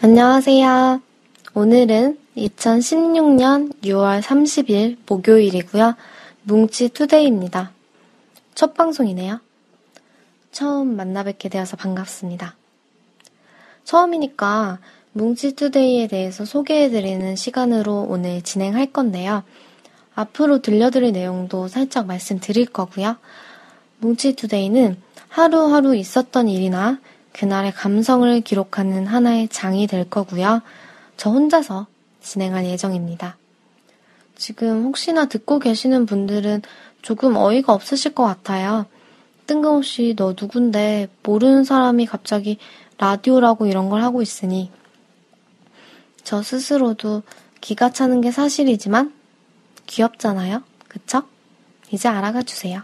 안녕하세요. 오늘은 2016년 6월 30일 목요일이고요. 뭉치 투데이입니다. 첫 방송이네요. 처음 만나 뵙게 되어서 반갑습니다. 처음이니까 뭉치 투데이에 대해서 소개해드리는 시간으로 오늘 진행할 건데요. 앞으로 들려드릴 내용도 살짝 말씀드릴 거고요. 뭉치 투데이는 하루하루 있었던 일이나 그날의 감성을 기록하는 하나의 장이 될 거고요. 저 혼자서 진행할 예정입니다. 지금 혹시나 듣고 계시는 분들은 조금 어이가 없으실 것 같아요. 뜬금없이 너 누군데 모르는 사람이 갑자기 라디오라고 이런 걸 하고 있으니 저 스스로도 기가 차는 게 사실이지만 귀엽잖아요. 그쵸? 이제 알아가 주세요.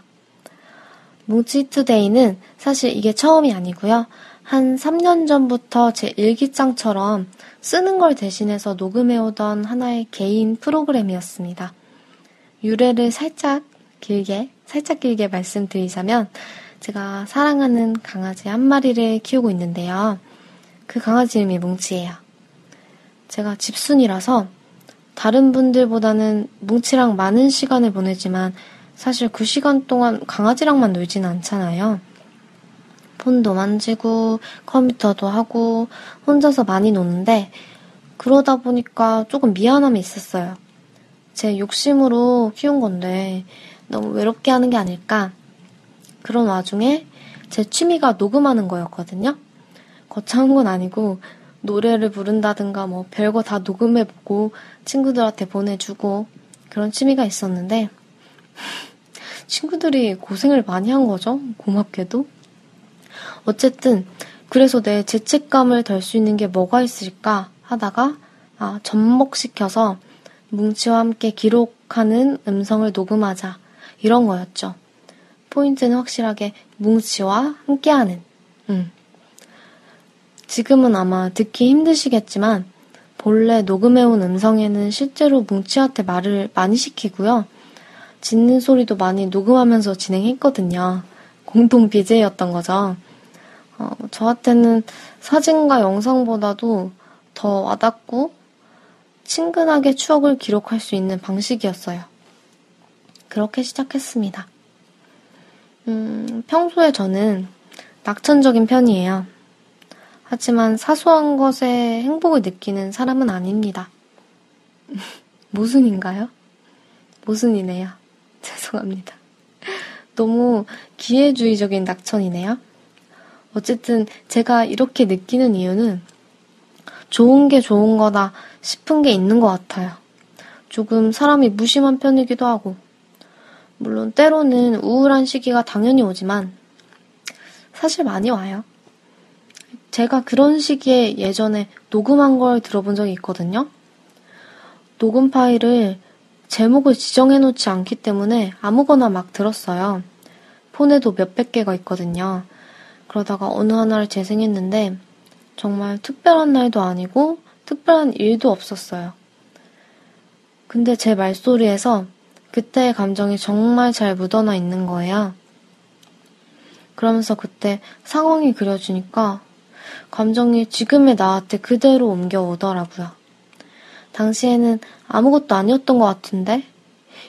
뭉치투데이는 사실 이게 처음이 아니고요. 한 3년 전부터 제 일기장처럼 쓰는 걸 대신해서 녹음해오던 하나의 개인 프로그램이었습니다. 유래를 살짝 길게, 살짝 길게 말씀드리자면, 제가 사랑하는 강아지 한 마리를 키우고 있는데요. 그 강아지 이름이 뭉치예요. 제가 집순이라서 다른 분들보다는 뭉치랑 많은 시간을 보내지만 사실 그 시간 동안 강아지랑만 놀지는 않잖아요. 폰도 만지고 컴퓨터도 하고 혼자서 많이 노는데 그러다 보니까 조금 미안함이 있었어요. 제 욕심으로 키운 건데 너무 외롭게 하는 게 아닐까. 그런 와중에 제 취미가 녹음하는 거였거든요. 거창한 건 아니고 노래를 부른다든가 뭐 별거 다 녹음해보고 친구들한테 보내주고 그런 취미가 있었는데 친구들이 고생을 많이 한 거죠. 고맙게도. 어쨌든 그래서 내 죄책감을 덜 수 있는 게 뭐가 있을까 하다가 아, 접목시켜서 뭉치와 함께 기록하는 음성을 녹음하자 이런 거였죠. 포인트는 확실하게 뭉치와 함께하는. 음. 지금은 아마 듣기 힘드시겠지만 본래 녹음해온 음성에는 실제로 뭉치한테 말을 많이 시키고요. 짖는 소리도 많이 녹음하면서 진행했거든요. 공동 BJ였던 거죠. 어, 저한테는 사진과 영상보다도 더 와닿고 친근하게 추억을 기록할 수 있는 방식이었어요. 그렇게 시작했습니다. 음, 평소에 저는 낙천적인 편이에요. 하지만 사소한 것에 행복을 느끼는 사람은 아닙니다. 모순인가요? 모순이네요. 죄송합니다. 너무 기회주의적인 낙천이네요. 어쨌든 제가 이렇게 느끼는 이유는 좋은 게 좋은 거다 싶은 게 있는 것 같아요. 조금 사람이 무심한 편이기도 하고, 물론 때로는 우울한 시기가 당연히 오지만, 사실 많이 와요. 제가 그런 시기에 예전에 녹음한 걸 들어본 적이 있거든요. 녹음 파일을 제목을 지정해 놓지 않기 때문에 아무거나 막 들었어요. 폰에도 몇백 개가 있거든요. 그러다가 어느 하나를 재생했는데 정말 특별한 날도 아니고 특별한 일도 없었어요. 근데 제 말소리에서 그때의 감정이 정말 잘 묻어나 있는 거예요. 그러면서 그때 상황이 그려지니까 감정이 지금의 나한테 그대로 옮겨오더라고요. 당시에는 아무것도 아니었던 것 같은데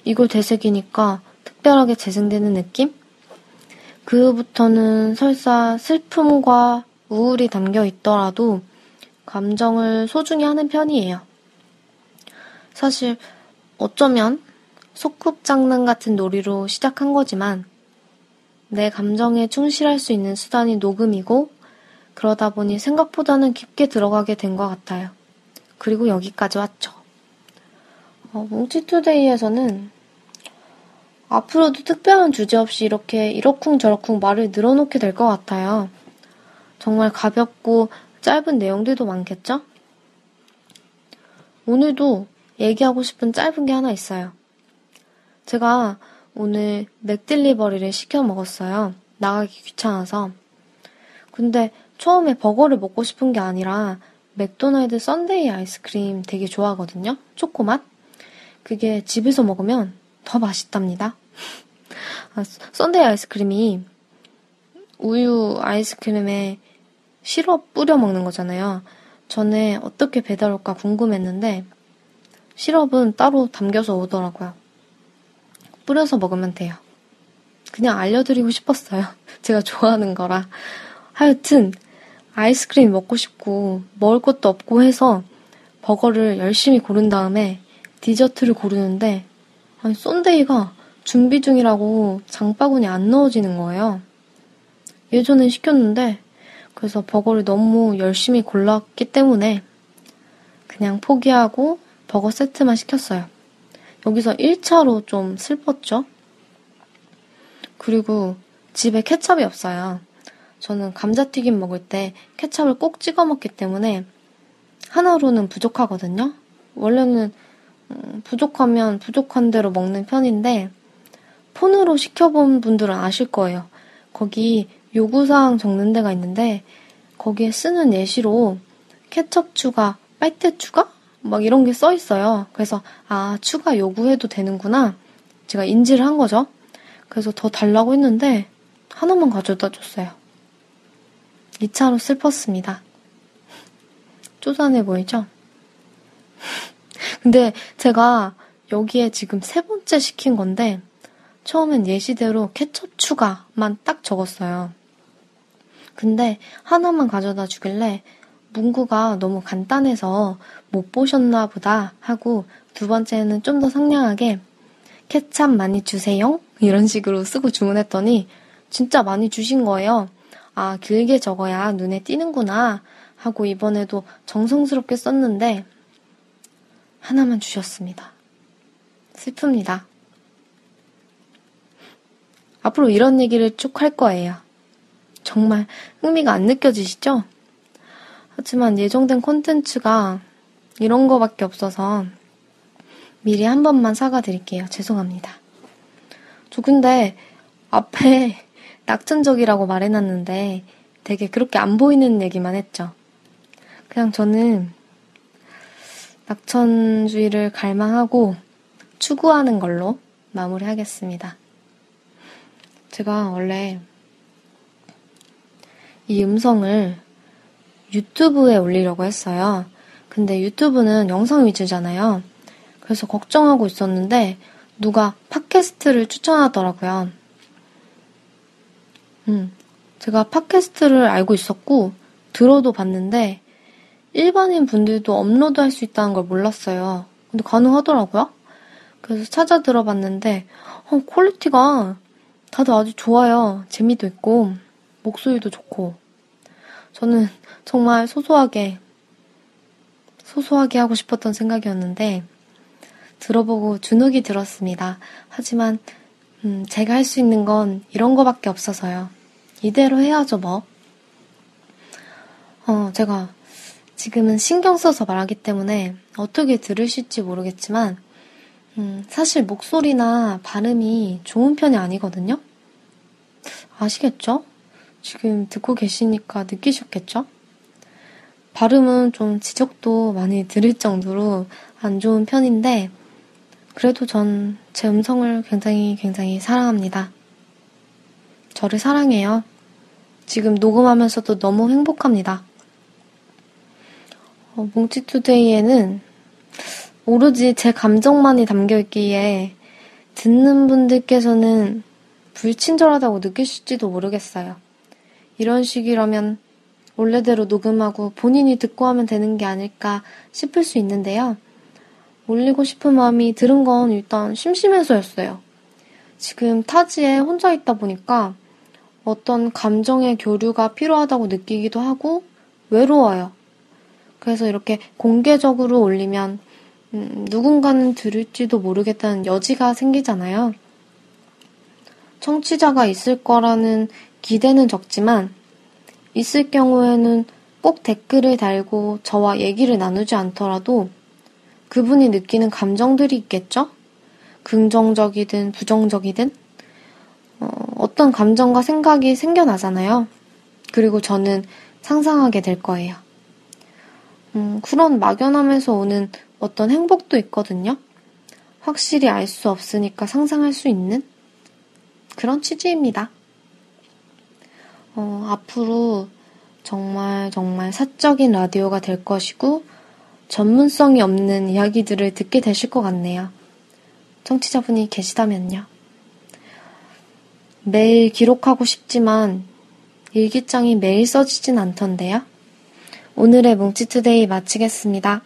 이걸 되새기니까 특별하게 재생되는 느낌? 그 후부터는 설사 슬픔과 우울이 담겨 있더라도 감정을 소중히 하는 편이에요. 사실 어쩌면 소꿉장난 같은 놀이로 시작한 거지만 내 감정에 충실할 수 있는 수단이 녹음이고 그러다 보니 생각보다는 깊게 들어가게 된 것 같아요. 그리고 여기까지 왔죠. 어, 뭉치투데이에서는 앞으로도 특별한 주제 없이 이렇게 이러쿵저러쿵 말을 늘어놓게 될 것 같아요. 정말 가볍고 짧은 내용들도 많겠죠? 오늘도 얘기하고 싶은 짧은 게 하나 있어요. 제가 오늘 맥딜리버리를 시켜 먹었어요. 나가기 귀찮아서. 근데 처음에 버거를 먹고 싶은 게 아니라 맥도날드 sundae 아이스크림 되게 좋아하거든요. 초코맛. 그게 집에서 먹으면 더 맛있답니다. 아, sundae 아이스크림이 우유 아이스크림에 시럽 뿌려 먹는 거잖아요. 전에 어떻게 배달 올까 궁금했는데 시럽은 따로 담겨서 오더라고요. 뿌려서 먹으면 돼요. 그냥 알려드리고 싶었어요. 제가 좋아하는 거라. 하여튼 아이스크림 먹고 싶고 먹을 것도 없고 해서 버거를 열심히 고른 다음에 디저트를 고르는데 아니 쏜데이가 준비 중이라고 장바구니 안 넣어지는 거예요. 예전엔 시켰는데 그래서 버거를 너무 열심히 골랐기 때문에 그냥 포기하고 버거 세트만 시켰어요. 여기서 1차로 좀 슬펐죠? 그리고 집에 케찹이 없어요. 저는 감자튀김 먹을 때 케찹을 꼭 찍어 먹기 때문에 하나로는 부족하거든요. 원래는 음, 부족하면 부족한 대로 먹는 편인데 폰으로 시켜본 분들은 아실 거예요. 거기 요구사항 적는 데가 있는데 거기에 쓰는 예시로 케첩 추가, 빨대 추가? 막 이런 게 써 있어요. 그래서 아 추가 요구해도 되는구나. 제가 인지를 한 거죠. 그래서 더 달라고 했는데 하나만 가져다 줬어요. 2차로 슬펐습니다. 쪼잔해 보이죠? 근데 제가 여기에 지금 세 번째 시킨 건데 처음엔 예시대로 케첩 추가만 딱 적었어요. 근데 하나만 가져다 주길래 문구가 너무 간단해서 못 보셨나 보다 하고 두 번째는 좀 더 상냥하게 케찹 많이 주세요. 이런 식으로 쓰고 주문했더니 진짜 많이 주신 거예요. 아, 길게 적어야 눈에 띄는구나 하고 이번에도 정성스럽게 썼는데 하나만 주셨습니다. 슬픕니다. 앞으로 이런 얘기를 쭉 할 거예요. 정말 흥미가 안 느껴지시죠? 하지만 예정된 콘텐츠가 이런 거밖에 없어서 미리 한 번만 사과드릴게요. 죄송합니다. 저 근데 앞에 낙천적이라고 말해놨는데 되게 그렇게 안 보이는 얘기만 했죠. 그냥 저는 낙천주의를 갈망하고 추구하는 걸로 마무리하겠습니다. 제가 원래 이 음성을 유튜브에 올리려고 했어요. 근데 유튜브는 영상 위주잖아요. 그래서 걱정하고 있었는데 누가 팟캐스트를 추천하더라고요. 음, 제가 팟캐스트를 알고 있었고 들어도 봤는데 일반인 분들도 업로드 할 수 있다는 걸 몰랐어요. 근데 가능하더라고요. 그래서 찾아 들어봤는데 어, quality가 다들 아주 좋아요. 재미도 있고 목소리도 좋고 저는 정말 소소하게 소소하게 하고 싶었던 생각이었는데 들어보고 주눅이 들었습니다. 하지만 음, 제가 할 수 있는 건 이런 거밖에 없어서요. 이대로 해야죠, 뭐. 어, 제가 지금은 신경 써서 말하기 때문에 어떻게 들으실지 모르겠지만, 음, 사실 목소리나 발음이 좋은 편이 아니거든요? 아시겠죠? 지금 듣고 계시니까 느끼셨겠죠? 발음은 좀 지적도 많이 들을 정도로 안 좋은 편인데, 그래도 전 제 음성을 굉장히 굉장히 사랑합니다. 저를 사랑해요. 지금 녹음하면서도 너무 행복합니다. 어, 뭉치투데이에는 오로지 제 감정만이 담겨 있기에 듣는 분들께서는 불친절하다고 느끼실지도 모르겠어요. 이런 식이라면 원래대로 녹음하고 본인이 듣고 하면 되는 게 아닐까 싶을 수 있는데요. 올리고 싶은 마음이 들은 건 일단 심심해서였어요. 지금 타지에 혼자 있다 보니까 어떤 감정의 교류가 필요하다고 느끼기도 하고 외로워요. 그래서 이렇게 공개적으로 올리면 음, 누군가는 들을지도 모르겠다는 여지가 생기잖아요. 청취자가 있을 거라는 기대는 적지만 있을 경우에는 꼭 댓글을 달고 저와 얘기를 나누지 않더라도 그분이 느끼는 감정들이 있겠죠? 긍정적이든 부정적이든 어, 떤 감정과 생각이 생겨나잖아요. 그리고 저는 상상하게 될 거예요. 음, 그런 막연함에서 오는 어떤 행복도 있거든요. 확실히 알 수 없으니까 상상할 수 있는 그런 취지입니다. 어, 앞으로 정말 정말 사적인 라디오가 될 것이고 전문성이 없는 이야기들을 듣게 되실 것 같네요. 청취자분이 계시다면요. 매일 기록하고 싶지만 일기장이 매일 써지진 않던데요. 오늘의 뭉치투데이 마치겠습니다.